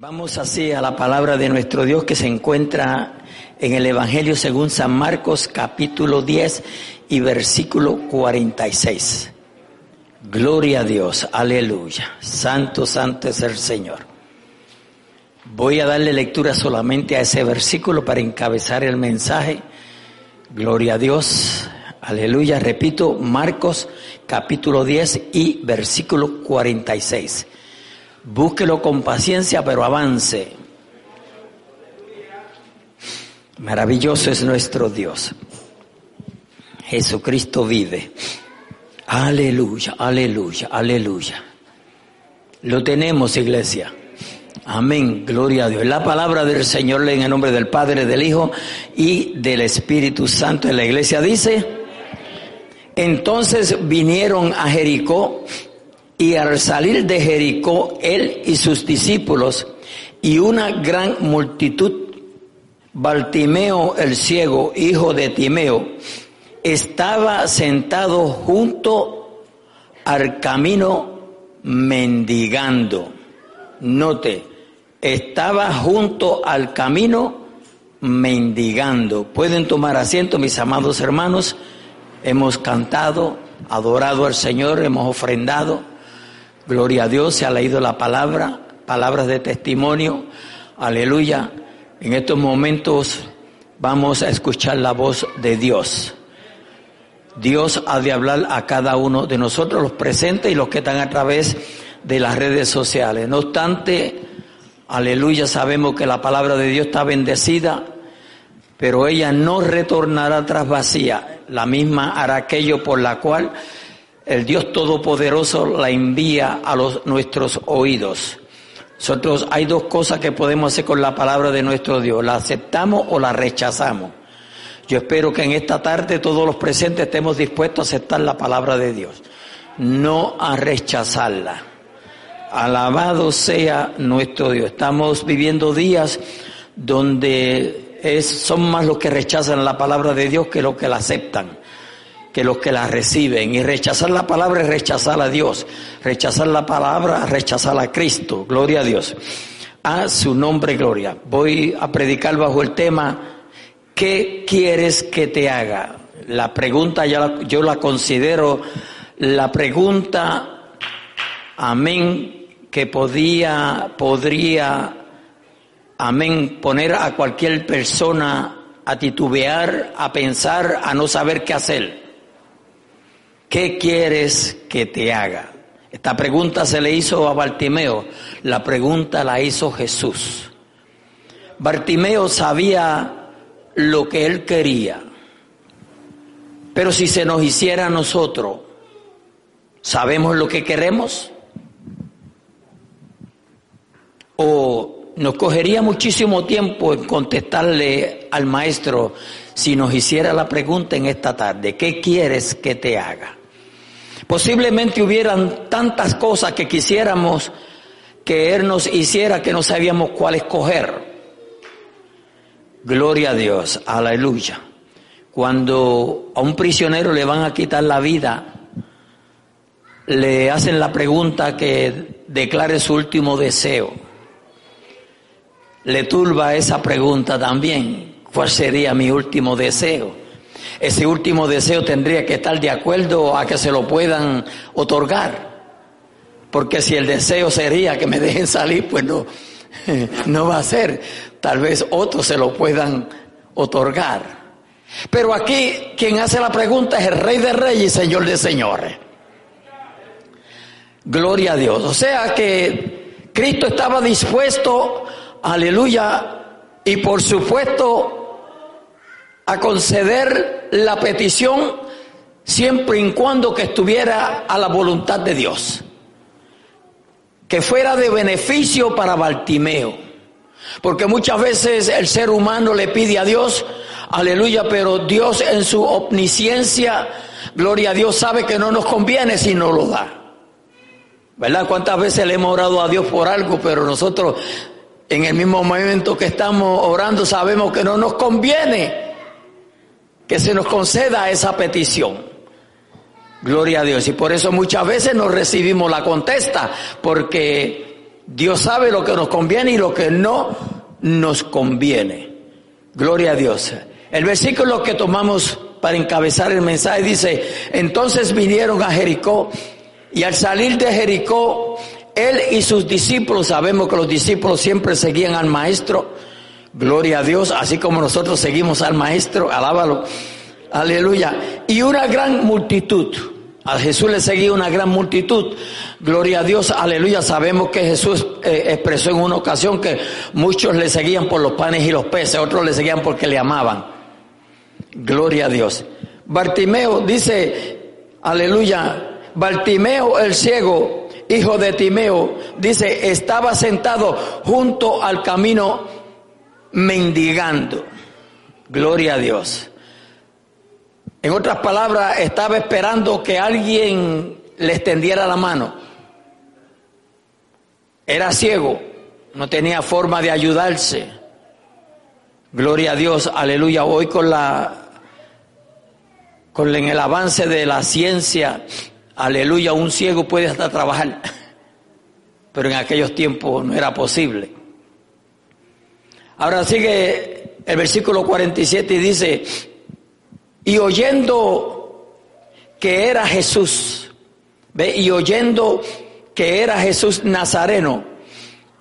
Vamos así a la palabra de nuestro Dios que se encuentra en el Evangelio según San Marcos capítulo 10 y versículo 46. Gloria a Dios, aleluya. Santo, santo es el Señor. Voy a darle lectura solamente a ese versículo para encabezar el mensaje. Gloria a Dios, aleluya. Repito, Marcos capítulo 10 y versículo 46. Búsquelo con paciencia, pero avance. Maravilloso es nuestro Dios. Jesucristo vive. Aleluya, aleluya, aleluya. Lo tenemos, iglesia. Amén, gloria a Dios. La palabra del Señor en el nombre del Padre, del Hijo y del Espíritu Santo en la iglesia dice, entonces vinieron a Jericó y al salir de Jericó, él y sus discípulos y una gran multitud, Baltimeo el ciego, hijo de Timeo, estaba sentado junto al camino mendigando. Note, estaba junto al camino mendigando. Pueden tomar asiento, mis amados hermanos. Hemos cantado, adorado al Señor, hemos ofrendado. Gloria a Dios, se ha leído la palabra, palabras de testimonio. Aleluya. En estos momentos vamos a escuchar la voz de Dios. Dios ha de hablar a cada uno de nosotros, los presentes y los que están a través de las redes sociales. No obstante, aleluya, sabemos que la palabra de Dios está bendecida, pero ella no retornará tras vacía. La misma hará aquello por la cual el Dios Todopoderoso la envía a los, nuestros oídos. Nosotros hay dos cosas que podemos hacer con la palabra de nuestro Dios, la aceptamos o la rechazamos. Yo espero que en esta tarde todos los presentes estemos dispuestos a aceptar la palabra de Dios, no a rechazarla. Alabado sea nuestro Dios. Estamos viviendo días donde son más los que rechazan la palabra de Dios que los que la aceptan que los que la reciben. Y rechazar la palabra es rechazar a Dios. Rechazar la palabra es rechazar a Cristo. Gloria a Dios. A su nombre, gloria. Voy a predicar bajo el tema, ¿qué quieres que te haga? La pregunta ya yo la considero la pregunta, amén, que podía, podría, amén, poner a cualquier persona a titubear, a pensar, a no saber qué hacer. ¿Qué quieres que te haga? Esta pregunta se le hizo a Bartimeo, la pregunta la hizo Jesús. Bartimeo sabía lo que él quería, pero si se nos hiciera a nosotros, ¿sabemos lo que queremos? ¿O nos cogería muchísimo tiempo en contestarle al maestro si nos hiciera la pregunta en esta tarde, ¿qué quieres que te haga? Posiblemente hubieran tantas cosas que quisiéramos que Él nos hiciera que no sabíamos cuál escoger. Gloria a Dios, aleluya. Cuando a un prisionero le van a quitar la vida, le hacen la pregunta que declare su último deseo. Le turba esa pregunta también. ¿Cuál sería mi último deseo? Ese último deseo tendría que estar de acuerdo a que se lo puedan otorgar. Porque si el deseo sería que me dejen salir, pues no, no va a ser. Tal vez otros se lo puedan otorgar. Pero aquí quien hace la pregunta es el Rey de Reyes y Señor de Señores. Gloria a Dios. O sea que Cristo estaba dispuesto, aleluya, y por supuesto a conceder la petición siempre y cuando que estuviera a la voluntad de Dios, que fuera de beneficio para Bartimeo, porque muchas veces el ser humano le pide a Dios, aleluya, pero Dios en su omnisciencia, gloria a Dios, sabe que no nos conviene si no lo da. ¿Verdad? ¿Cuántas veces le hemos orado a Dios por algo, pero nosotros en el mismo momento que estamos orando sabemos que no nos conviene? Que se nos conceda esa petición. Gloria a Dios. Y por eso muchas veces no recibimos la contesta, porque Dios sabe lo que nos conviene y lo que no nos conviene. Gloria a Dios. El versículo que tomamos para encabezar el mensaje dice, entonces vinieron a Jericó y al salir de Jericó, él y sus discípulos, sabemos que los discípulos siempre seguían al maestro, gloria a Dios, así como nosotros seguimos al maestro, alábalo, aleluya, y una gran multitud. A Jesús le seguía una gran multitud. Gloria a Dios, aleluya. Sabemos que Jesús eh, expresó en una ocasión que muchos le seguían por los panes y los peces, otros le seguían porque le amaban. Gloria a Dios. Bartimeo dice, aleluya, Bartimeo el ciego, hijo de Timeo, dice, estaba sentado junto al camino mendigando. Gloria a Dios. En otras palabras, estaba esperando que alguien le extendiera la mano. Era ciego, no tenía forma de ayudarse. Gloria a Dios, aleluya. Hoy con la con el avance de la ciencia, aleluya, un ciego puede hasta trabajar. Pero en aquellos tiempos no era posible. Ahora sigue el versículo 47 y dice, y oyendo que era Jesús, y oyendo que era Jesús Nazareno,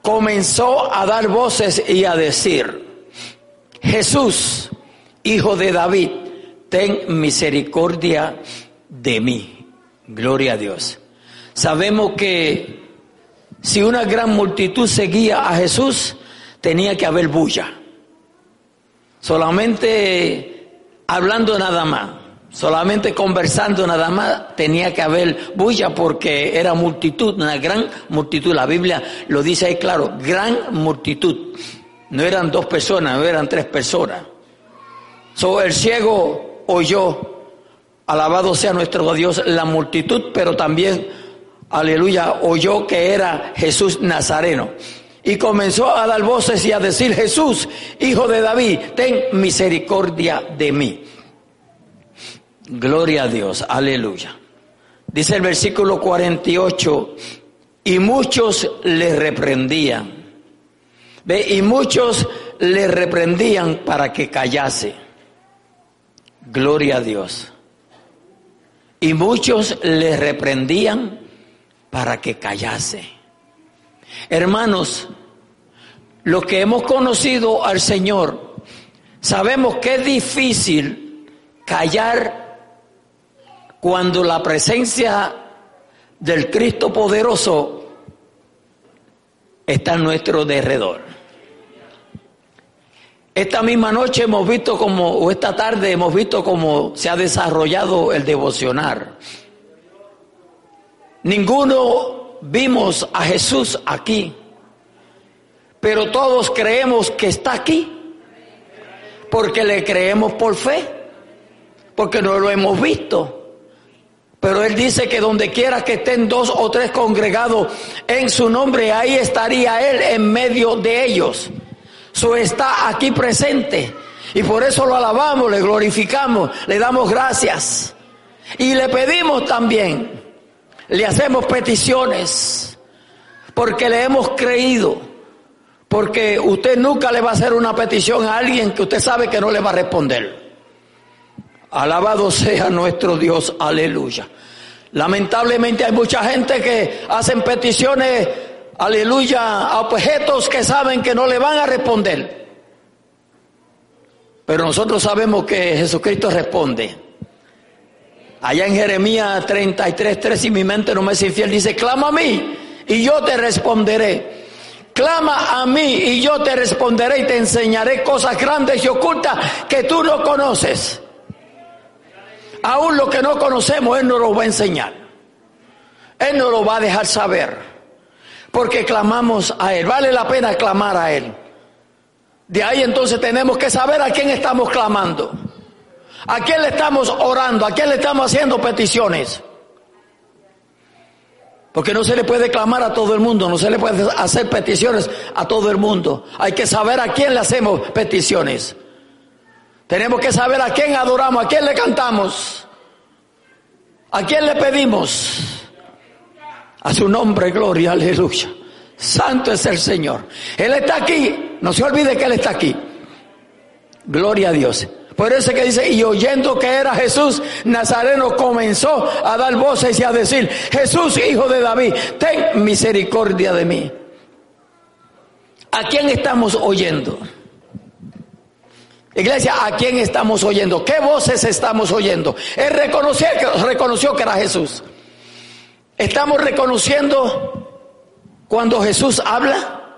comenzó a dar voces y a decir, Jesús, hijo de David, ten misericordia de mí. Gloria a Dios. Sabemos que si una gran multitud seguía a Jesús, tenía que haber bulla. Solamente hablando nada más, solamente conversando nada más, tenía que haber bulla porque era multitud, una gran multitud. La Biblia lo dice ahí claro, gran multitud. No eran dos personas, no eran tres personas. So, el ciego oyó, alabado sea nuestro Dios, la multitud, pero también, aleluya, oyó que era Jesús Nazareno y comenzó a dar voces y a decir, Jesús, hijo de David, ten misericordia de mí. Gloria a Dios, aleluya. Dice el versículo 48, y muchos le reprendían. ¿Ve? Y muchos le reprendían para que callase. Gloria a Dios. Y muchos le reprendían para que callase. Hermanos, los que hemos conocido al Señor, sabemos que es difícil callar cuando la presencia del Cristo poderoso está en nuestro derredor. Esta misma noche hemos visto como, o esta tarde hemos visto cómo se ha desarrollado el devocionar. Ninguno vimos a Jesús aquí, pero todos creemos que está aquí, porque le creemos por fe, porque no lo hemos visto. Pero Él dice que donde quiera que estén dos o tres congregados en su nombre, ahí estaría Él en medio de ellos. Su está aquí presente. Y por eso lo alabamos, le glorificamos, le damos gracias. Y le pedimos también le hacemos peticiones porque le hemos creído, porque usted nunca le va a hacer una petición a alguien que usted sabe que no le va a responder. Alabado sea nuestro Dios, aleluya. Lamentablemente hay mucha gente que hacen peticiones, aleluya, a objetos que saben que no le van a responder. Pero nosotros sabemos que Jesucristo responde. Allá en Jeremías 33, 3, si mi mente no me es infiel, dice, clama a mí y yo te responderé. Clama a mí y yo te responderé y te enseñaré cosas grandes y ocultas que tú no conoces. Aún lo que no conocemos, Él nos lo va a enseñar. Él nos lo va a dejar saber. Porque clamamos a Él. Vale la pena clamar a Él. De ahí entonces tenemos que saber a quién estamos clamando. ¿A quién le estamos orando? ¿A quién le estamos haciendo peticiones? Porque no se le puede clamar a todo el mundo, no se le puede hacer peticiones a todo el mundo. Hay que saber a quién le hacemos peticiones. Tenemos que saber a quién adoramos, a quién le cantamos, a quién le pedimos. A su nombre, gloria, aleluya. Santo es el Señor. Él está aquí. No se olvide que Él está aquí. Gloria a Dios. Por eso que dice, y oyendo que era Jesús, Nazareno comenzó a dar voces y a decir, Jesús, hijo de David, ten misericordia de mí. ¿A quién estamos oyendo? Iglesia, ¿a quién estamos oyendo? ¿Qué voces estamos oyendo? Él reconoció, reconoció que era Jesús. ¿Estamos reconociendo cuando Jesús habla?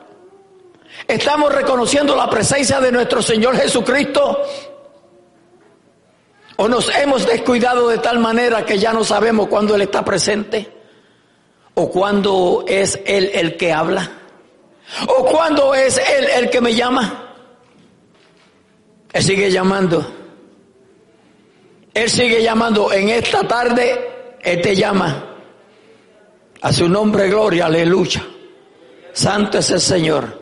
¿Estamos reconociendo la presencia de nuestro Señor Jesucristo? ¿O nos hemos descuidado de tal manera que ya no sabemos cuándo Él está presente? ¿O cuándo es Él el que habla? ¿O cuándo es Él el que me llama? Él sigue llamando. Él sigue llamando. En esta tarde Él te llama. A su nombre gloria, aleluya. Santo es el Señor.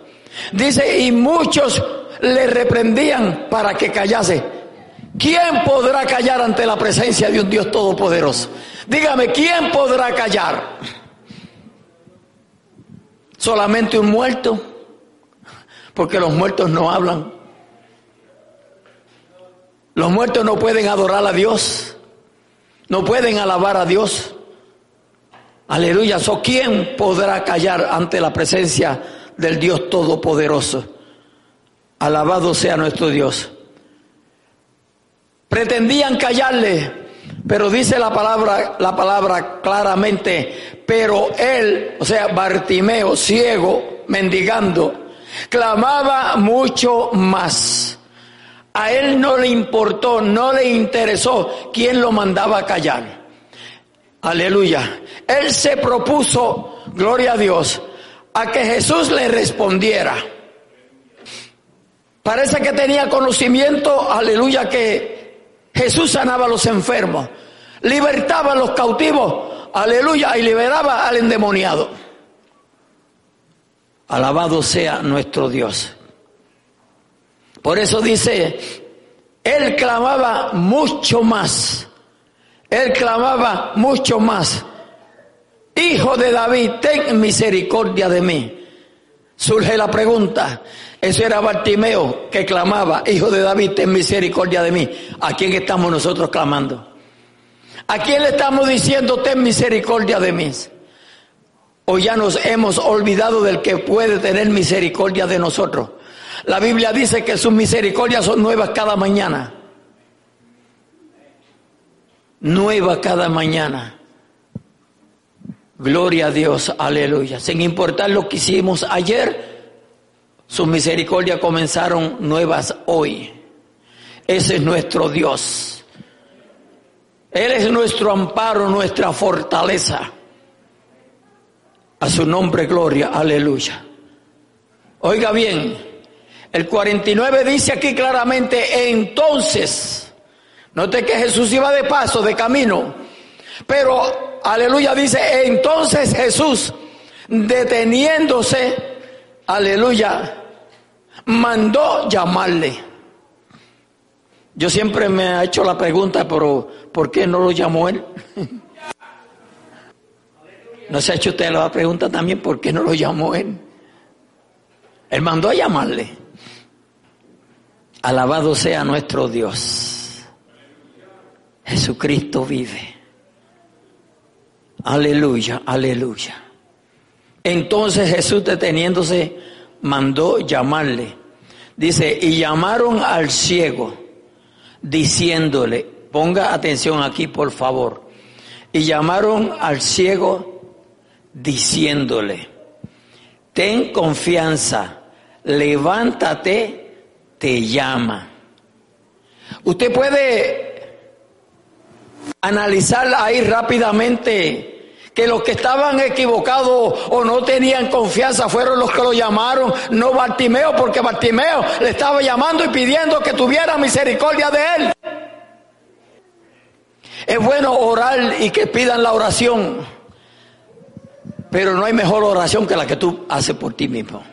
Dice, y muchos le reprendían para que callase. ¿Quién podrá callar ante la presencia de un Dios todopoderoso? Dígame, ¿quién podrá callar? ¿Solamente un muerto? Porque los muertos no hablan. Los muertos no pueden adorar a Dios. No pueden alabar a Dios. Aleluya. ¿So quién podrá callar ante la presencia del Dios Todopoderoso? Alabado sea nuestro Dios. Pretendían callarle, pero dice la palabra, la palabra claramente, pero él, o sea, Bartimeo, ciego, mendigando, clamaba mucho más. A él no le importó, no le interesó quién lo mandaba a callar. Aleluya. Él se propuso, gloria a Dios, a que Jesús le respondiera. Parece que tenía conocimiento, aleluya, que Jesús sanaba a los enfermos, libertaba a los cautivos, aleluya, y liberaba al endemoniado. Alabado sea nuestro Dios. Por eso dice, Él clamaba mucho más. Él clamaba mucho más. Hijo de David, ten misericordia de mí. Surge la pregunta, eso era Bartimeo que clamaba, Hijo de David, ten misericordia de mí. ¿A quién estamos nosotros clamando? ¿A quién le estamos diciendo, ten misericordia de mí? ¿O ya nos hemos olvidado del que puede tener misericordia de nosotros? La Biblia dice que sus misericordias son nuevas cada mañana. Nueva cada mañana. Gloria a Dios, aleluya. Sin importar lo que hicimos ayer, sus misericordias comenzaron nuevas hoy. Ese es nuestro Dios. Él es nuestro amparo, nuestra fortaleza. A su nombre, gloria, aleluya. Oiga bien, el 49 dice aquí claramente, entonces, note que Jesús iba de paso, de camino, pero, aleluya, dice, entonces Jesús, deteniéndose, aleluya, mandó llamarle. Yo siempre me ha hecho la pregunta, pero ¿por qué no lo llamó él? ¿No se ha hecho usted la pregunta también por qué no lo llamó él? Él mandó a llamarle. Alabado sea nuestro Dios. Jesucristo vive. Aleluya, aleluya. Entonces Jesús deteniéndose mandó llamarle. Dice, y llamaron al ciego, diciéndole, ponga atención aquí por favor, y llamaron al ciego diciéndole, ten confianza, levántate, te llama. Usted puede analizar ahí rápidamente que los que estaban equivocados o no tenían confianza fueron los que lo llamaron, no Bartimeo, porque Bartimeo le estaba llamando y pidiendo que tuviera misericordia de él. Es bueno orar y que pidan la oración, pero no hay mejor oración que la que tú haces por ti mismo.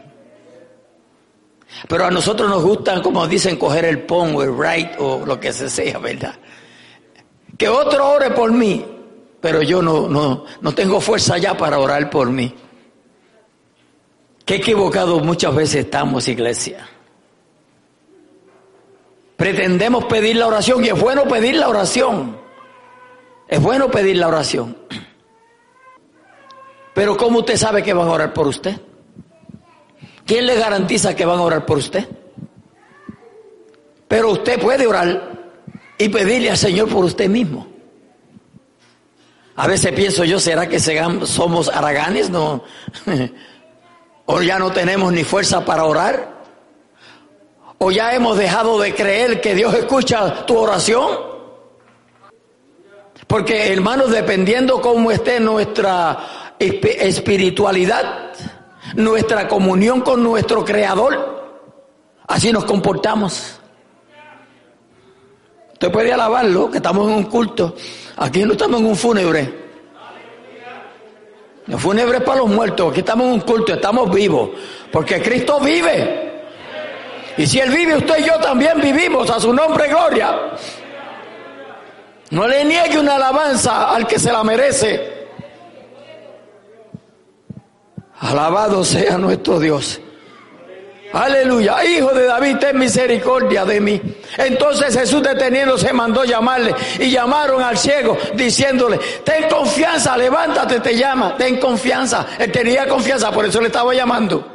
Pero a nosotros nos gustan, como dicen, coger el pon o el right o lo que se sea, ¿verdad? Que otro ore por mí pero yo no, no, no tengo fuerza ya para orar por mí. Qué equivocados muchas veces estamos, iglesia. Pretendemos pedir la oración y es bueno pedir la oración. Es bueno pedir la oración. Pero ¿cómo usted sabe que van a orar por usted? ¿Quién le garantiza que van a orar por usted? Pero usted puede orar y pedirle al Señor por usted mismo. A veces pienso yo, ¿será que somos araganes? No. ¿O ya no tenemos ni fuerza para orar? ¿O ya hemos dejado de creer que Dios escucha tu oración? Porque hermanos, dependiendo cómo esté nuestra espiritualidad, nuestra comunión con nuestro Creador, así nos comportamos. Usted puede alabarlo, que estamos en un culto. Aquí no estamos en un fúnebre. El fúnebre para los muertos. Aquí estamos en un culto, estamos vivos. Porque Cristo vive. Y si Él vive, usted y yo también vivimos. A su nombre, gloria. No le niegue una alabanza al que se la merece. Alabado sea nuestro Dios. Aleluya. Hijo de David, ten misericordia de mí. Entonces Jesús deteniéndose mandó llamarle y llamaron al ciego diciéndole, ten confianza, levántate, te llama, ten confianza. Él tenía confianza, por eso le estaba llamando.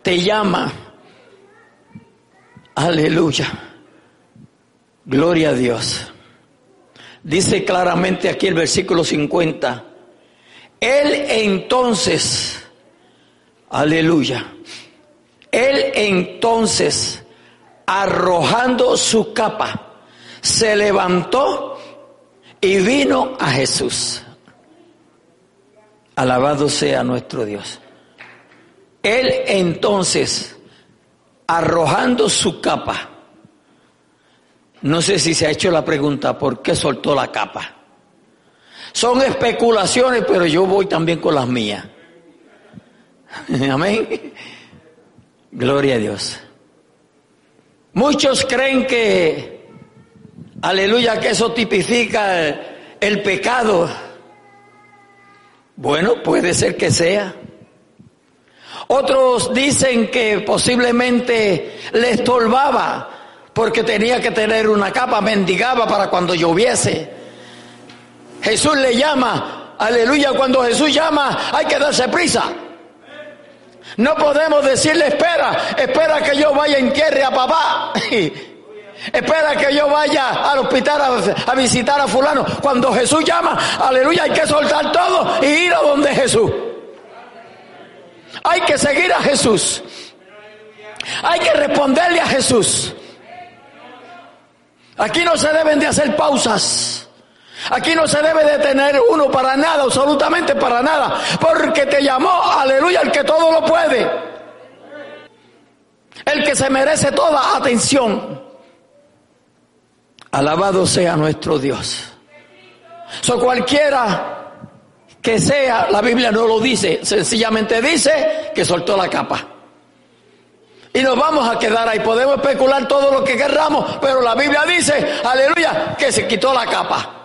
Te llama. Aleluya. Gloria a Dios. Dice claramente aquí el versículo 50. Él entonces Aleluya. Él entonces, arrojando su capa, se levantó y vino a Jesús. Alabado sea nuestro Dios. Él entonces, arrojando su capa, no sé si se ha hecho la pregunta, ¿por qué soltó la capa? Son especulaciones, pero yo voy también con las mías. Amén. Gloria a Dios. Muchos creen que, aleluya, que eso tipifica el, pecado. Bueno, puede ser que sea. Otros dicen que posiblemente le estorbaba porque tenía que tener una capa, mendigaba para cuando lloviese. Jesús le llama, aleluya, cuando Jesús llama hay que darse prisa. No podemos decirle, espera, espera que yo vaya en tierra a papá. espera que yo vaya al hospital a, visitar a fulano. Cuando Jesús llama, aleluya, hay que soltar todo y ir a donde Jesús. Hay que seguir a Jesús. Hay que responderle a Jesús. Aquí no se deben de hacer pausas. Aquí no se debe detener uno para nada, absolutamente para nada, porque te llamó, aleluya, el que todo lo puede, el que se merece toda atención. Alabado sea nuestro Dios. So cualquiera que sea, la Biblia no lo dice, sencillamente dice que soltó la capa. Y nos vamos a quedar ahí. Podemos especular todo lo que querramos, pero la Biblia dice, aleluya, que se quitó la capa.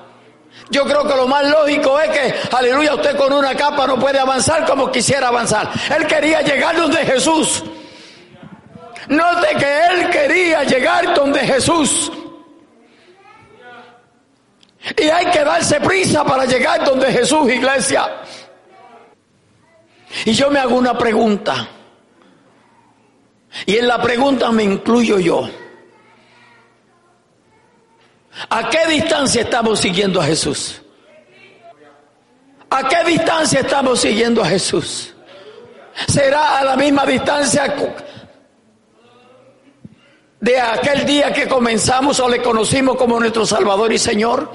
Yo creo que lo más lógico es que, aleluya, usted con una capa no puede avanzar como quisiera avanzar. Él quería llegar donde Jesús. Note que él quería llegar donde Jesús. Y hay que darse prisa para llegar donde Jesús, iglesia. Y yo me hago una pregunta. Y en la pregunta me incluyo yo. ¿A qué distancia estamos siguiendo a Jesús? ¿A qué distancia estamos siguiendo a Jesús? ¿Será a la misma distancia de aquel día que comenzamos o le conocimos como nuestro Salvador y Señor?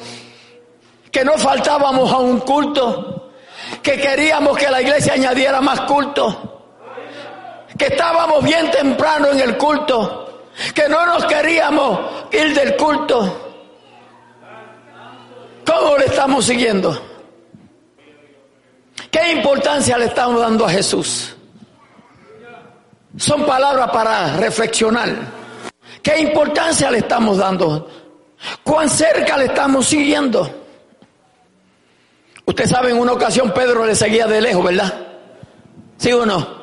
Que no faltábamos a un culto, que queríamos que la iglesia añadiera más culto, que estábamos bien temprano en el culto, que no nos queríamos ir del culto ¿Cómo estamos siguiendo? ¿Qué importancia le estamos dando a Jesús? Son palabras para reflexionar. ¿Qué importancia le estamos dando? ¿Cuán cerca le estamos siguiendo? Usted sabe, en una ocasión Pedro le seguía de lejos, ¿verdad? ¿Sí o no?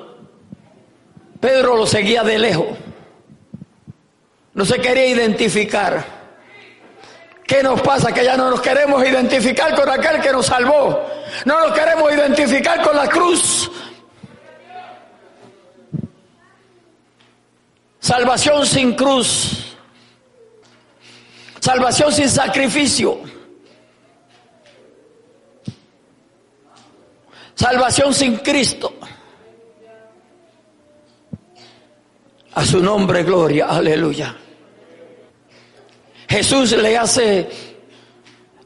Pedro lo seguía de lejos. No se quería identificar. ¿Qué nos pasa? Que ya no nos queremos identificar con aquel que nos salvó. No nos queremos identificar con la cruz. Salvación sin cruz. Salvación sin sacrificio. Salvación sin Cristo. A su nombre, gloria, aleluya. Jesús le hace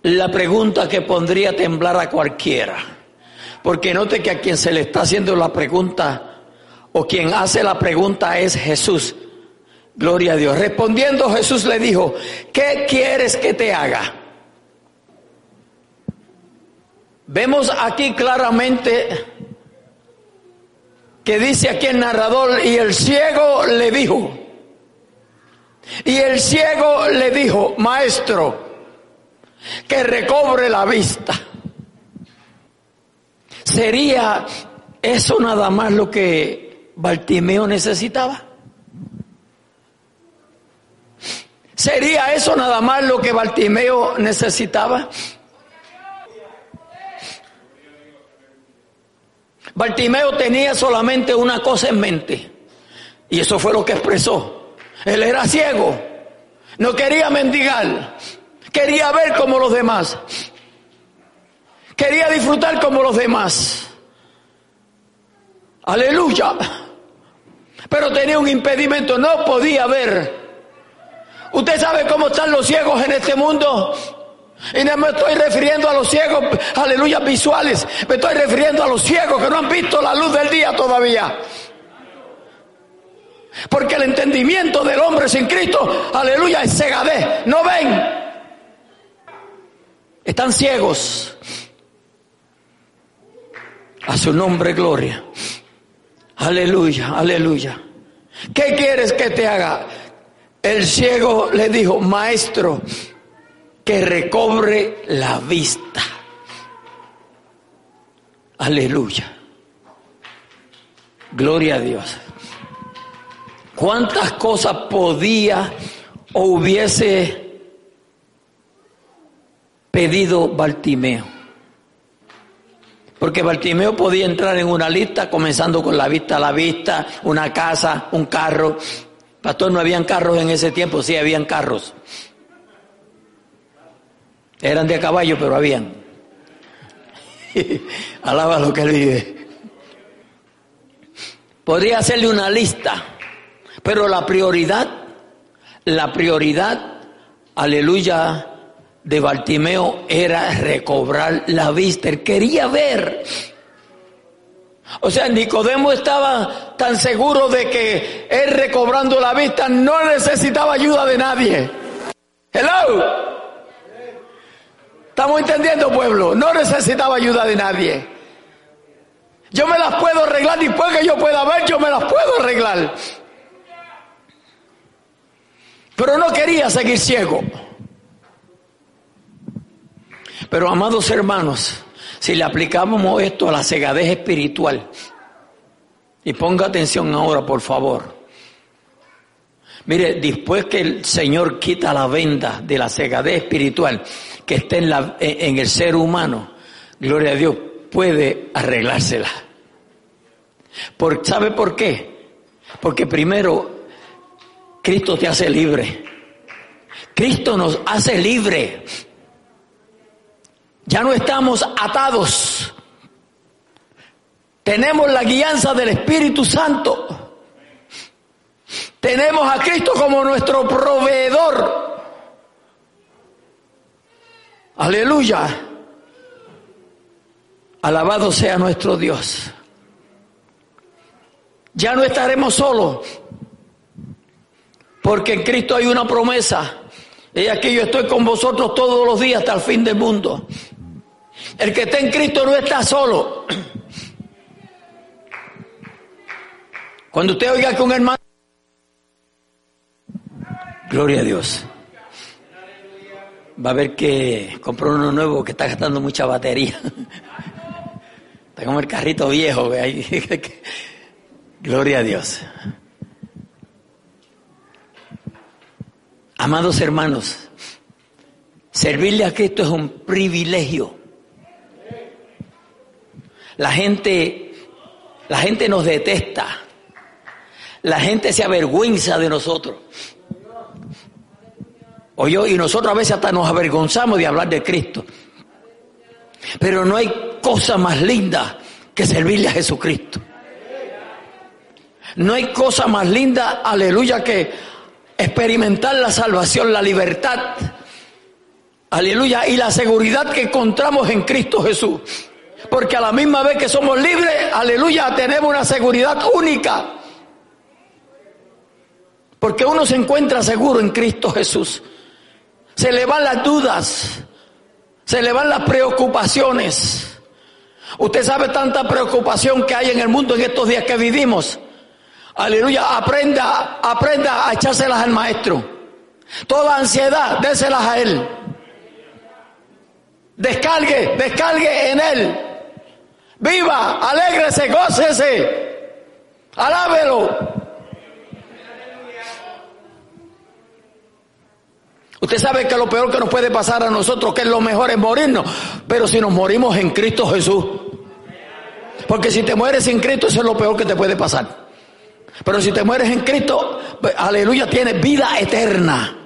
la pregunta que pondría temblar a cualquiera. Porque note que a quien se le está haciendo la pregunta o quien hace la pregunta es Jesús. Gloria a Dios. Respondiendo Jesús le dijo, ¿qué quieres que te haga? Vemos aquí claramente que dice aquí el narrador, y el ciego le dijo, y el ciego le dijo, maestro, que recobre la vista. ¿Sería eso nada más lo que Bartimeo necesitaba? ¿Sería eso nada más lo que Bartimeo necesitaba? Bartimeo tenía solamente una cosa en mente. Y eso fue lo que expresó. Él era ciego. No quería mendigar. Quería ver como los demás. Quería disfrutar como los demás. Aleluya. Pero tenía un impedimento. No podía ver. ¿Usted sabe cómo están los ciegos en este mundo? Y no me estoy refiriendo a los ciegos, aleluya, visuales. Me estoy refiriendo a los ciegos que no han visto la luz del día todavía. Porque el entendimiento del hombre sin Cristo, aleluya, es cegadez. No ven. Están ciegos. A su nombre, gloria. Aleluya, aleluya. ¿Qué quieres que te haga? El ciego le dijo, maestro, que recobre la vista. Aleluya. Gloria a Dios. ¿Cuántas cosas podía o hubiese pedido Bartimeo? Porque Bartimeo podía entrar en una lista comenzando con la vista a la vista, una casa, un carro. Pastor, no habían carros en ese tiempo, sí habían carros. Eran de caballo, pero habían. Alaba lo que él vive. Podría hacerle una lista, pero la prioridad, la prioridad, aleluya, de Bartimeo era recobrar la vista. Él quería ver. O sea, Nicodemo estaba tan seguro de que él recobrando la vista no necesitaba ayuda de nadie. Hello. ¿Estamos entendiendo, pueblo? No necesitaba ayuda de nadie. Yo me las puedo arreglar, después que yo pueda ver, yo me las puedo arreglar. Pero no quería seguir ciego. Pero amados hermanos, si le aplicamos esto a la cegadez espiritual, y ponga atención ahora, por favor. Mire, después que el Señor quita la venda de la cegadez espiritual, que la, en el ser humano, gloria a Dios, puede arreglársela. Por, ¿Sabe por qué? Porque primero, Cristo te hace libre. Cristo nos hace libre. Ya no estamos atados. Tenemos la guianza del Espíritu Santo. Tenemos a Cristo como nuestro proveedor. Aleluya. Alabado sea nuestro Dios. Ya no estaremos solos. Porque en Cristo hay una promesa. Y aquí yo estoy con vosotros todos los días hasta el fin del mundo. El que está en Cristo no está solo. Cuando usted oiga que un hermano... Gloria a Dios va a ver que compró uno nuevo que está gastando mucha batería. está el carrito viejo. Gloria a Dios. Amados hermanos, servirle a Cristo es un privilegio. La gente, la gente nos detesta. La gente se avergüenza de nosotros. Oye, y nosotros a veces hasta nos avergonzamos de hablar de Cristo. Pero no hay cosa más linda que servirle a Jesucristo. No hay cosa más linda, aleluya, que experimentar la salvación, la libertad, aleluya, y la seguridad que encontramos en Cristo Jesús. Porque a la misma vez que somos libres, aleluya, tenemos una seguridad única. Porque uno se encuentra seguro en Cristo Jesús. Se le van las dudas, se le van las preocupaciones. Usted sabe tanta preocupación que hay en el mundo en estos días que vivimos. Aleluya, aprenda, aprenda a echárselas al maestro. Toda ansiedad, déselas a él. Descargue, descargue en él. Viva, alégrese, gócese. Alábelo. Usted sabe que lo peor que nos puede pasar a nosotros, que es lo mejor es morirnos, pero si nos morimos en Cristo Jesús. Porque si te mueres en Cristo, eso es lo peor que te puede pasar. Pero si te mueres en Cristo, aleluya, tienes vida eterna.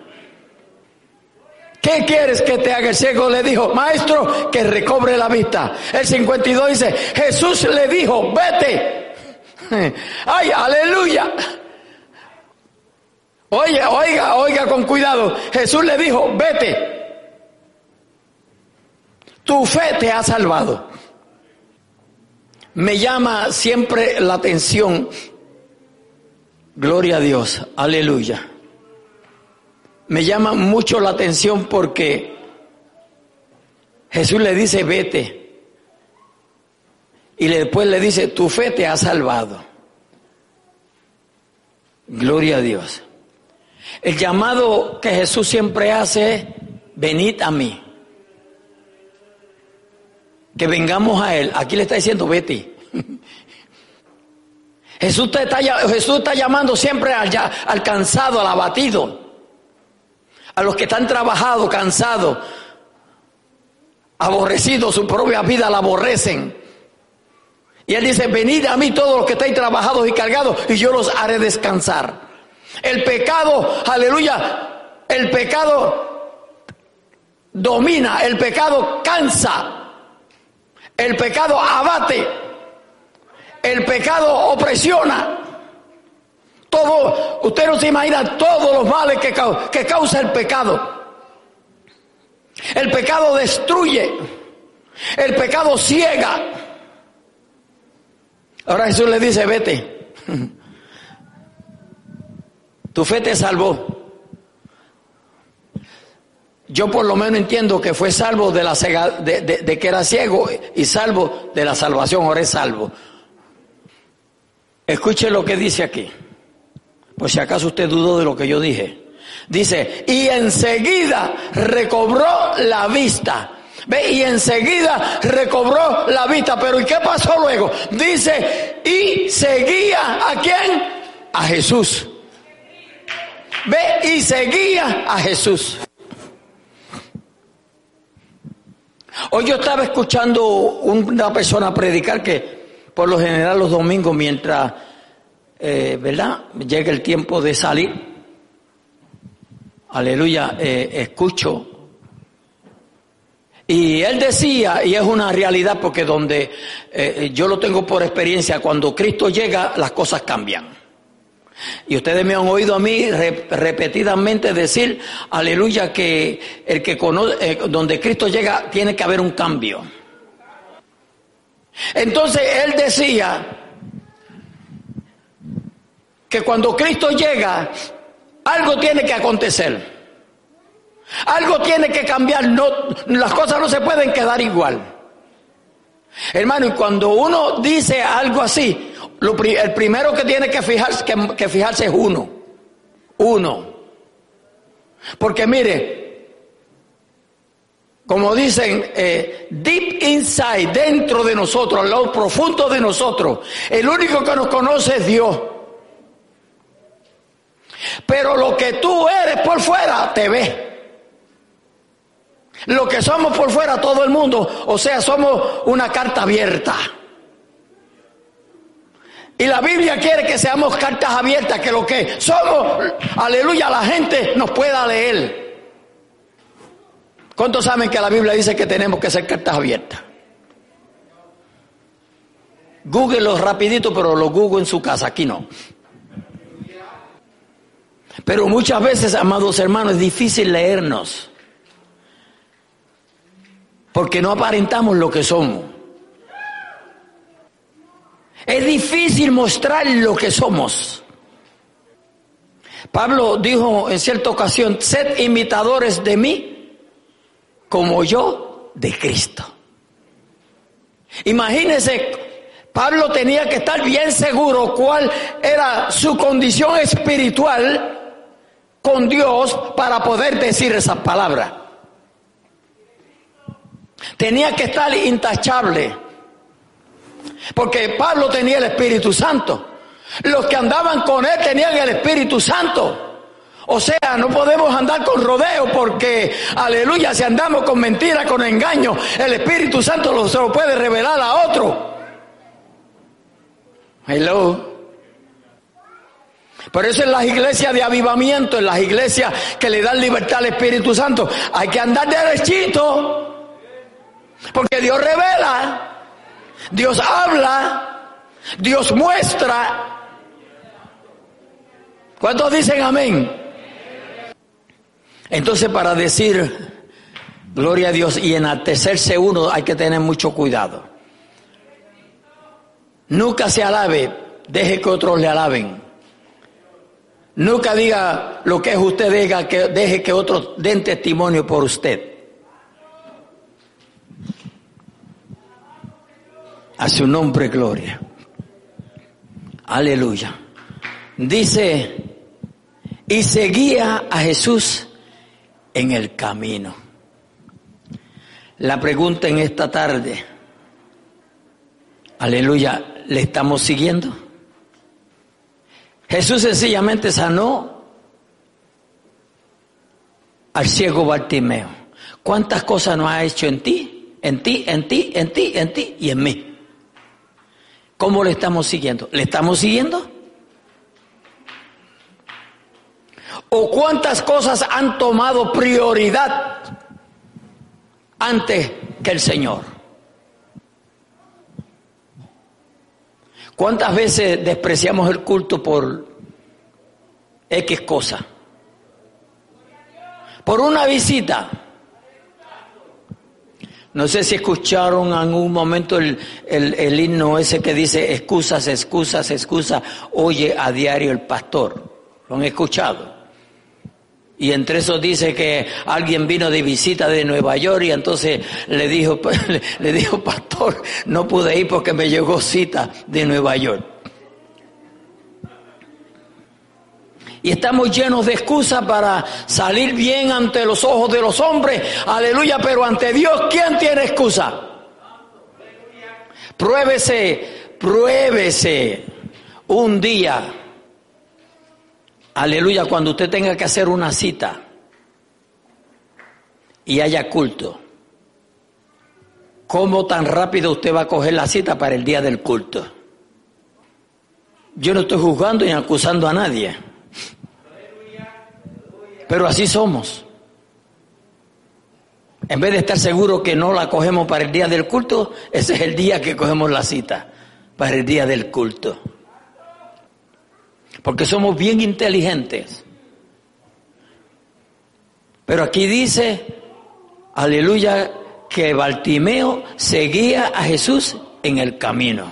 ¿Qué quieres que te haga el ciego? Le dijo, maestro, que recobre la vista. El 52 dice, Jesús le dijo, vete. Ay, aleluya. Oye, oiga, oiga con cuidado. Jesús le dijo, vete. Tu fe te ha salvado. Me llama siempre la atención. Gloria a Dios. Aleluya. Me llama mucho la atención porque Jesús le dice, vete. Y después le dice, tu fe te ha salvado. Gloria a Dios. El llamado que Jesús siempre hace es, venid a mí. Que vengamos a Él. Aquí le está diciendo, vete. Jesús está, llamando siempre al, al cansado, al abatido, a los que están trabajados, cansados, aborrecidos, su propia vida la aborrecen. Y Él dice, venid a mí todos los que estáis trabajados y cargados y yo los haré descansar. El pecado, aleluya, el pecado domina, el pecado cansa, el pecado abate, el pecado opresiona. Todo, usted no se imagina todos los males que, que causa el pecado. El pecado destruye, el pecado ciega. Ahora Jesús le dice, vete. Tu fe te salvó. Yo por lo menos entiendo que fue salvo de, la de, que era ciego y salvo de la salvación, ahora es salvo. Escuche lo que dice aquí, por si acaso usted dudó de lo que yo dije. Dice, y enseguida recobró la vista. Ve, y enseguida recobró la vista. Pero ¿y qué pasó luego? Dice, y seguía a quién? A Jesús. Ve y seguía a Jesús. Hoy yo estaba escuchando una persona predicar que por lo general los domingos mientras, eh, ¿verdad? Llega el tiempo de salir, aleluya, eh, escucho. Y él decía, y es una realidad porque donde eh, yo lo tengo por experiencia, cuando Cristo llega las cosas cambian. Y ustedes me han oído a mí repetidamente decir, aleluya, que el que conoce, donde Cristo llega, tiene que haber un cambio. Entonces él decía que cuando Cristo llega, algo tiene que acontecer. Algo tiene que cambiar, no, las cosas no se pueden quedar igual. Hermano, y cuando uno dice algo así, el primero que tiene que, fijarse es uno. Uno. Porque mire, como dicen, eh, deep inside, dentro de nosotros, lo profundo de nosotros. El único que nos conoce es Dios. Pero lo que tú eres por fuera, te ve. Lo que somos por fuera, todo el mundo, o sea, somos una carta abierta. Y la Biblia quiere que seamos cartas abiertas, que lo que somos, aleluya, la gente nos pueda leer. ¿Cuántos saben que la Biblia dice que tenemos que ser cartas abiertas? Google rapidito, pero lo Google en su casa, aquí no. Pero muchas veces, amados hermanos, es difícil leernos. Porque no aparentamos lo que somos. Es difícil mostrar lo que somos. Pablo dijo en cierta ocasión, sed imitadores de mí como yo de Cristo. Imagínense, Pablo tenía que estar bien seguro cuál era su condición espiritual con Dios para poder decir esas palabras. Tenía que estar intachable. Porque Pablo tenía el Espíritu Santo. Los que andaban con él tenían el Espíritu Santo. O sea, no podemos andar con rodeo porque, aleluya, si andamos con mentira, con engaño, el Espíritu Santo lo, se lo puede revelar a otro. Hello. Por eso en las iglesias de avivamiento, en las iglesias que le dan libertad al Espíritu Santo, hay que andar derechito. Porque Dios revela, Dios habla, Dios muestra. ¿Cuántos dicen amén? Entonces para decir gloria a Dios y enaltecerse uno hay que tener mucho cuidado. Nunca se alabe, deje que otros le alaben. Nunca diga lo que es usted, diga que deje que otros den testimonio por usted. A su nombre gloria. Aleluya. Dice, y seguía a Jesús en el camino. La pregunta en esta tarde, aleluya, ¿le estamos siguiendo? Jesús sencillamente sanó al ciego Bartimeo. ¿Cuántas cosas no ha hecho en ti? En ti, en ti, en ti, en ti y en mí. ¿Cómo le estamos siguiendo? ¿Le estamos siguiendo? ¿O cuántas cosas han tomado prioridad antes que el Señor? ¿Cuántas veces despreciamos el culto por X cosa? Por una visita. No sé si escucharon en un momento el, el, himno ese que dice excusas, excusas, excusas, oye a diario el pastor. ¿Lo han escuchado? Y entre eso dice que alguien vino de visita de Nueva York y entonces le dijo, le dijo, pastor, no pude ir porque me llegó cita de Nueva York. Y estamos llenos de excusas para salir bien ante los ojos de los hombres. Aleluya, pero ante Dios, ¿quién tiene excusa? Pruébese, pruébese un día Aleluya, cuando usted tenga que hacer una cita y haya culto, ¿cómo tan rápido usted va a coger la cita para el día del culto? Yo no estoy juzgando ni acusando a nadie, pero así somos. En vez de estar seguro que no la cogemos para el día del culto, ese es el día que cogemos la cita, para el día del culto porque somos bien inteligentes. Pero aquí dice, aleluya, que Bartimeo seguía a Jesús en el camino.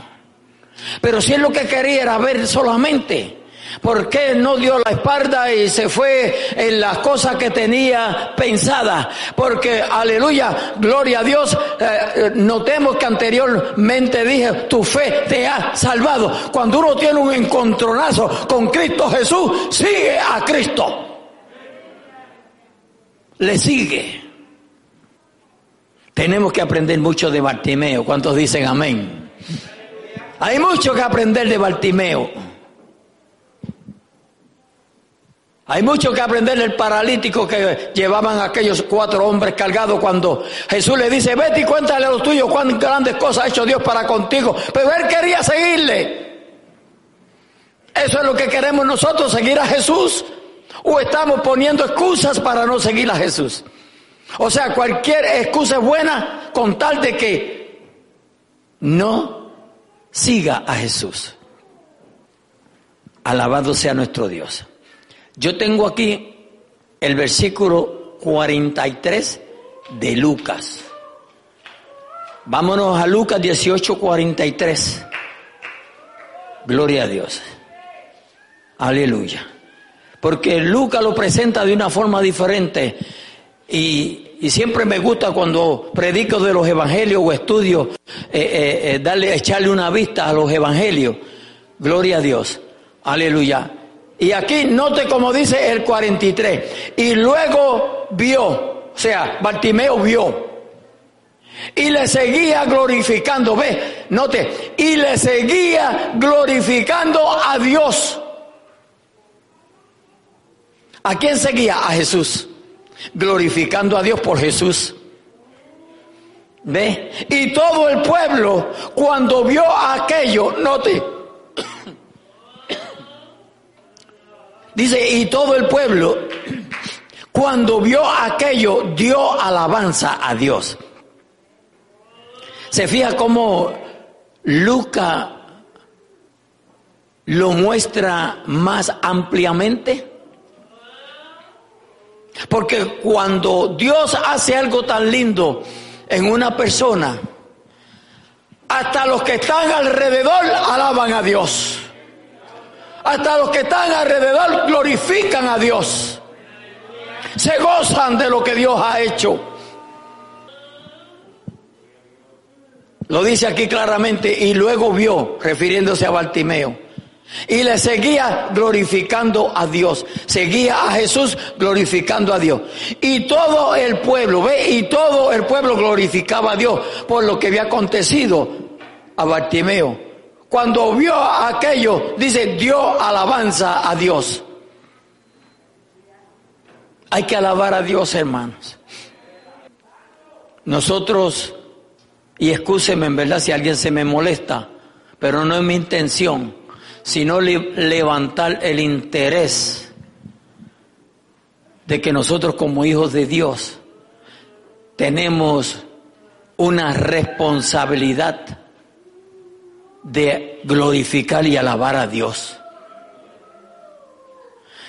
Pero si él lo que quería era ver solamente, ¿Por qué no dio la espalda y se fue en las cosas que tenía pensadas? Porque, aleluya, gloria a Dios, eh, notemos que anteriormente dije, tu fe te ha salvado. Cuando uno tiene un encontronazo con Cristo Jesús, sigue a Cristo. Le sigue. Tenemos que aprender mucho de Bartimeo. ¿Cuántos dicen amén? Hay mucho que aprender de Bartimeo. Hay mucho que aprender del paralítico que llevaban aquellos cuatro hombres cargados cuando Jesús le dice, vete y cuéntale a los tuyos cuán grandes cosas ha hecho Dios para contigo. Pero él quería seguirle. Eso es lo que queremos nosotros, seguir a Jesús. O estamos poniendo excusas para no seguir a Jesús. O sea, cualquier excusa es buena con tal de que no siga a Jesús. Alabado sea nuestro Dios. Yo tengo aquí el versículo 43 de Lucas. Vámonos a Lucas 18, 43. Gloria a Dios. Aleluya. Porque Lucas lo presenta de una forma diferente y, siempre me gusta cuando predico de los evangelios o estudio, eh, eh, eh, darle, echarle una vista a los evangelios. Gloria a Dios. Aleluya. Y aquí note como dice el 43. Y luego vio, o sea, Bartimeo vio. Y le seguía glorificando, ve, note, y le seguía glorificando a Dios. ¿A quién seguía? A Jesús. Glorificando a Dios por Jesús. ¿Ve? Y todo el pueblo, cuando vio aquello, note, Dice, y todo el pueblo, cuando vio aquello, dio alabanza a Dios. Se fija cómo Luca lo muestra más ampliamente. Porque cuando Dios hace algo tan lindo en una persona, hasta los que están alrededor alaban a Dios. Hasta los que están alrededor glorifican a Dios. Se gozan de lo que Dios ha hecho. Lo dice aquí claramente y luego vio, refiriéndose a Bartimeo. Y le seguía glorificando a Dios. Seguía a Jesús glorificando a Dios. Y todo el pueblo, ve, y todo el pueblo glorificaba a Dios por lo que había acontecido a Bartimeo. Cuando vio aquello, dice, dio alabanza a Dios. Hay que alabar a Dios, hermanos. Nosotros, y excúseme en verdad si alguien se me molesta, pero no es mi intención, sino levantar el interés de que nosotros como hijos de Dios tenemos una responsabilidad de glorificar y alabar a Dios.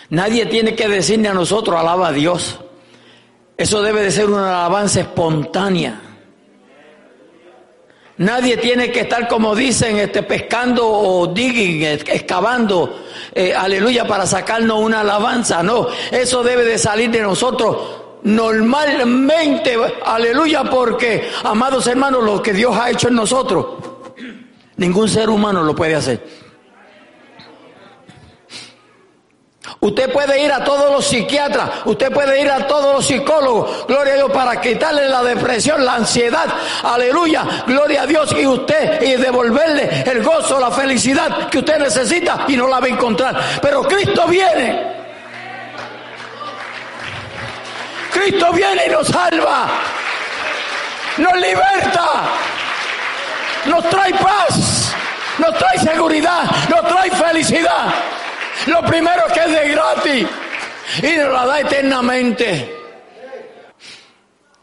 Nadie tiene que decirle a nosotros alaba a Dios. Eso debe de ser una alabanza espontánea. Nadie tiene que estar, como dicen, este, pescando o digging, excavando, eh, aleluya, para sacarnos una alabanza. No, eso debe de salir de nosotros normalmente, aleluya, porque, amados hermanos, lo que Dios ha hecho en nosotros Ningún ser humano lo puede hacer. Usted puede ir a todos los psiquiatras, usted puede ir a todos los psicólogos, gloria a Dios, para quitarle la depresión, la ansiedad, aleluya, gloria a Dios, y usted, y devolverle el gozo, la felicidad que usted necesita y no la va a encontrar. Pero Cristo viene. Cristo viene y nos salva, nos liberta, nos trae paz, nos trae seguridad, nos trae felicidad. Lo primero que es de gratis y nos la da eternamente.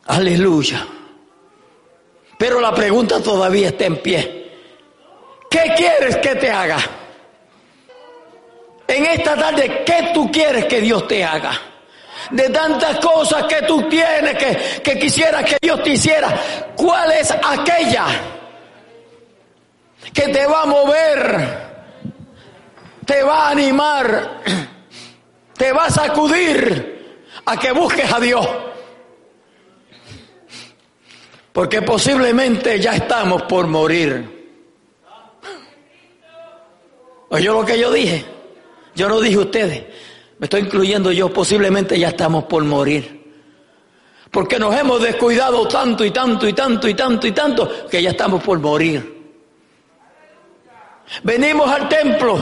Aleluya. Pero la pregunta todavía está en pie. ¿Qué quieres que te haga? En esta tarde, ¿qué tú quieres que Dios te haga? De tantas cosas que tú tienes que, que quisieras que Dios te hiciera, ¿cuál es aquella? Que te va a mover, te va a animar, te va a sacudir a que busques a Dios. Porque posiblemente ya estamos por morir. ¿Oyó lo que yo dije? Yo no dije ustedes. Me estoy incluyendo yo. Posiblemente ya estamos por morir. Porque nos hemos descuidado tanto y tanto y tanto y tanto y tanto que ya estamos por morir. Venimos al templo,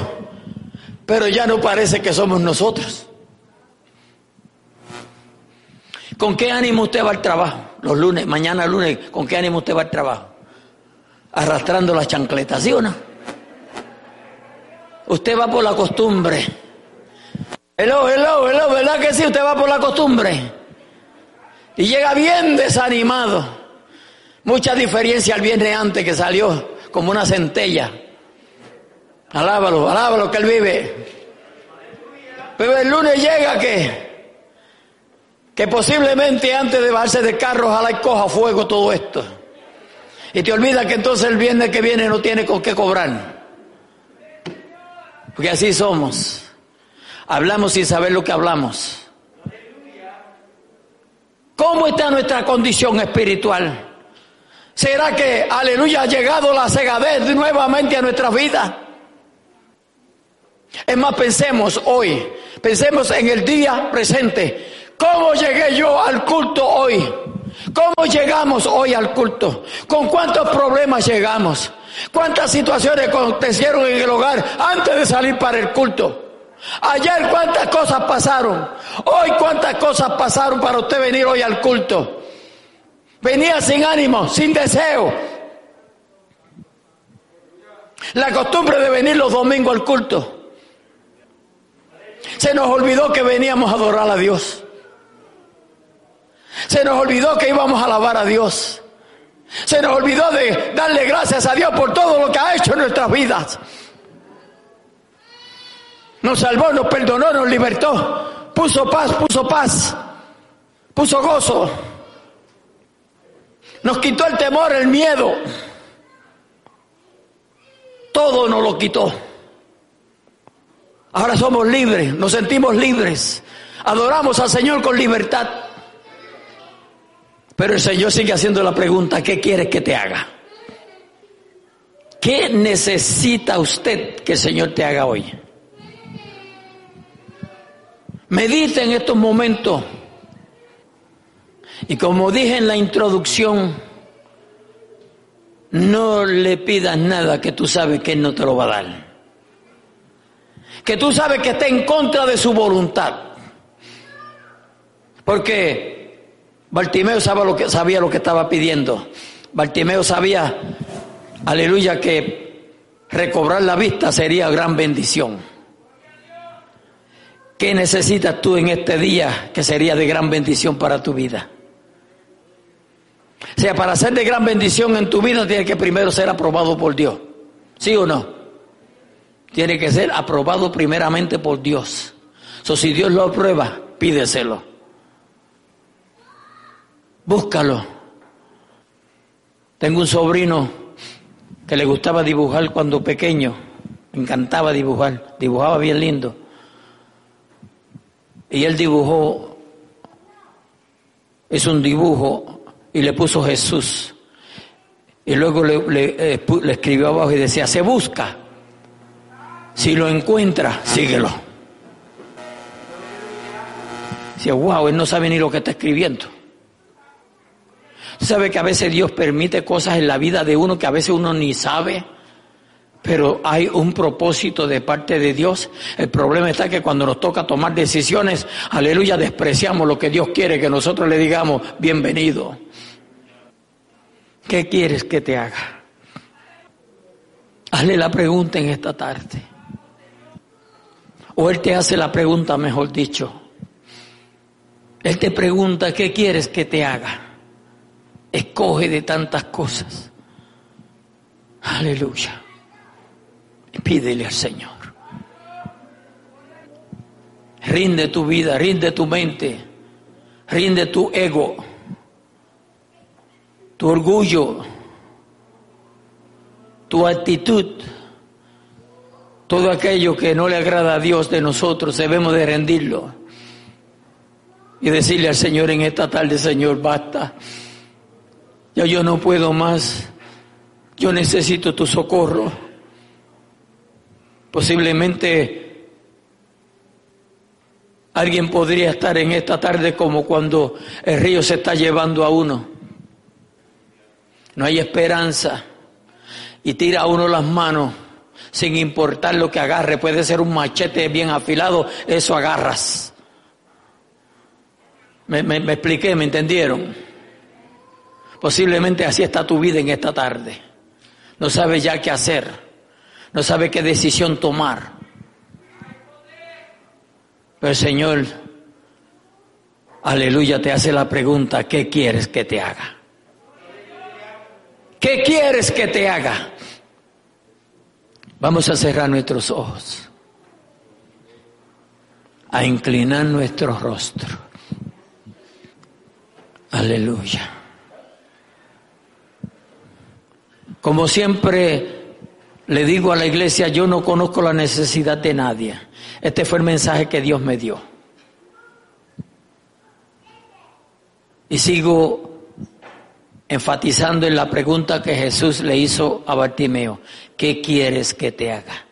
pero ya no parece que somos nosotros. ¿Con qué ánimo usted va al trabajo? Los lunes, mañana lunes, ¿con qué ánimo usted va al trabajo? Arrastrando las chancletas, ¿sí o no? Usted va por la costumbre. Hello, hello, hello, ¿verdad que sí? Usted va por la costumbre. Y llega bien desanimado. Mucha diferencia al viernes antes que salió como una centella. Alábalo, alábalo que él vive. Pero el lunes llega que que posiblemente antes de bajarse de carro ojalá y coja fuego todo esto. Y te olvida que entonces el viernes que viene no tiene con qué cobrar. Porque así somos. Hablamos sin saber lo que hablamos. ¿Cómo está nuestra condición espiritual? ¿Será que, aleluya, ha llegado la cegadez nuevamente a nuestra vida? Es más, pensemos hoy, pensemos en el día presente. ¿Cómo llegué yo al culto hoy? ¿Cómo llegamos hoy al culto? ¿Con cuántos problemas llegamos? ¿Cuántas situaciones acontecieron en el hogar antes de salir para el culto? Ayer cuántas cosas pasaron. Hoy cuántas cosas pasaron para usted venir hoy al culto. Venía sin ánimo, sin deseo. La costumbre de venir los domingos al culto. Se nos olvidó que veníamos a adorar a Dios. Se nos olvidó que íbamos a alabar a Dios. Se nos olvidó de darle gracias a Dios por todo lo que ha hecho en nuestras vidas. Nos salvó, nos perdonó, nos libertó. Puso paz, puso paz. Puso gozo. Nos quitó el temor, el miedo. Todo nos lo quitó. Ahora somos libres, nos sentimos libres. Adoramos al Señor con libertad. Pero el Señor sigue haciendo la pregunta, ¿qué quieres que te haga? ¿Qué necesita usted que el Señor te haga hoy? Medita en estos momentos. Y como dije en la introducción, no le pidas nada que tú sabes que Él no te lo va a dar. Que tú sabes que está en contra de su voluntad. Porque Bartimeo sabía lo que, estaba pidiendo. Bartimeo sabía, aleluya, que recobrar la vista sería gran bendición. ¿Qué necesitas tú en este día que sería de gran bendición para tu vida? O sea, para ser de gran bendición en tu vida tiene que primero ser aprobado por Dios. ¿Sí o no? Tiene que ser aprobado primeramente por Dios. So, si Dios lo aprueba, pídeselo. Búscalo. Tengo un sobrino que le gustaba dibujar cuando pequeño. Me encantaba dibujar. Dibujaba bien lindo. Y él dibujó, es un dibujo, y le puso Jesús. Y luego le, eh, le escribió abajo y decía, se busca. Si lo encuentra, síguelo. Dice, wow, él no sabe ni lo que está escribiendo. ¿Sabe que a veces Dios permite cosas en la vida de uno que a veces uno ni sabe? Pero hay un propósito de parte de Dios. El problema está que cuando nos toca tomar decisiones, aleluya, despreciamos lo que Dios quiere que nosotros le digamos, bienvenido. ¿Qué quieres que te haga? Hazle la pregunta en esta tarde. O Él te hace la pregunta, mejor dicho. Él te pregunta, ¿qué quieres que te haga? escoge de tantas cosas. Aleluya. Pídele al Señor. Rinde tu vida, rinde tu mente, rinde tu ego, tu orgullo, tu actitud. Todo aquello que no le agrada a Dios de nosotros debemos de rendirlo y decirle al Señor en esta tarde, Señor, basta. Ya yo no puedo más. Yo necesito tu socorro. Posiblemente Alguien podría estar en esta tarde como cuando el río se está llevando a uno. No hay esperanza. Y tira a uno las manos sin importar lo que agarre. Puede ser un machete bien afilado, eso agarras. Me, expliqué, ¿me entendieron? Posiblemente así está tu vida en esta tarde. No sabes ya qué hacer. No sabes qué decisión tomar. Pero el Señor, aleluya, te hace la pregunta, ¿qué quieres que te haga? ¿Qué quieres que te haga? Vamos a cerrar nuestros ojos, a inclinar nuestro rostro. Aleluya. Como siempre le digo a la iglesia, yo no conozco la necesidad de nadie. Este fue el mensaje que Dios me dio. Y sigo enfatizando en la pregunta que Jesús le hizo a Bartimeo. ¿Qué quieres que te haga?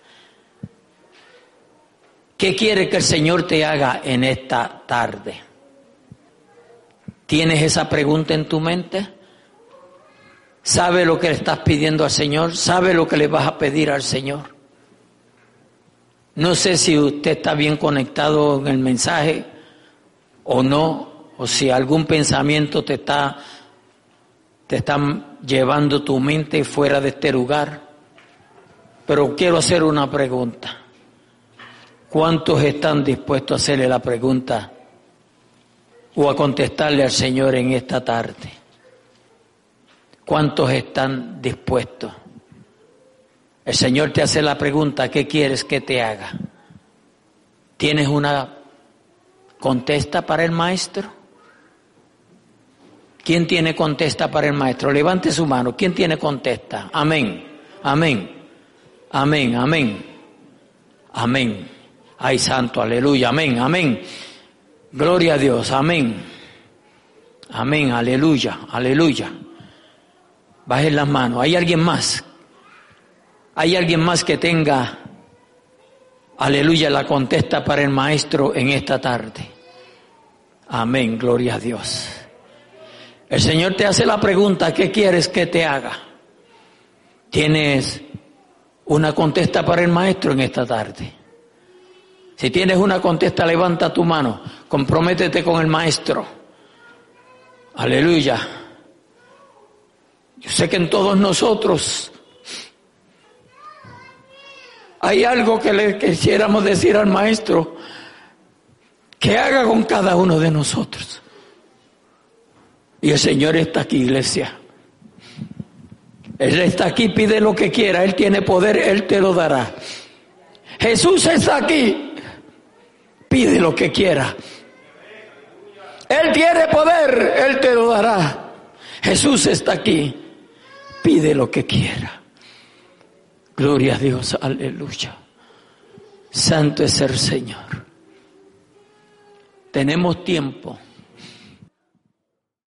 ¿Qué quiere que el Señor te haga en esta tarde? ¿Tienes esa pregunta en tu mente? ¿Sabe lo que le estás pidiendo al Señor? ¿Sabe lo que le vas a pedir al Señor? No sé si usted está bien conectado en el mensaje o no, o si algún pensamiento te está, te está llevando tu mente fuera de este lugar. Pero quiero hacer una pregunta. ¿Cuántos están dispuestos a hacerle la pregunta o a contestarle al Señor en esta tarde? ¿Cuántos están dispuestos? El Señor te hace la pregunta, ¿qué quieres que te haga? ¿Tienes una contesta para el maestro? ¿Quién tiene contesta para el maestro? Levante su mano. ¿Quién tiene contesta? Amén. Amén. Amén. Amén. Amén. Ay, santo, aleluya. Amén. Amén. Gloria a Dios. Amén. Amén. Aleluya. Aleluya. Bajen las manos. ¿Hay alguien más ¿Hay alguien más que tenga, aleluya, la contesta para el maestro en esta tarde? Amén, gloria a Dios. El Señor te hace la pregunta, ¿qué quieres que te haga? ¿Tienes una contesta para el maestro en esta tarde? Si tienes una contesta, levanta tu mano, comprométete con el maestro. Aleluya. Yo sé que en todos nosotros hay algo que le quisiéramos decir al maestro que haga con cada uno de nosotros. Y el Señor está aquí, iglesia. Él está aquí, pide lo que quiera, Él tiene poder, Él te lo dará. Jesús está aquí, pide lo que quiera. Él tiene poder, Él te lo dará. Jesús está aquí, pide lo que quiera. Gloria a Dios, aleluya. Santo es el Señor. Tenemos tiempo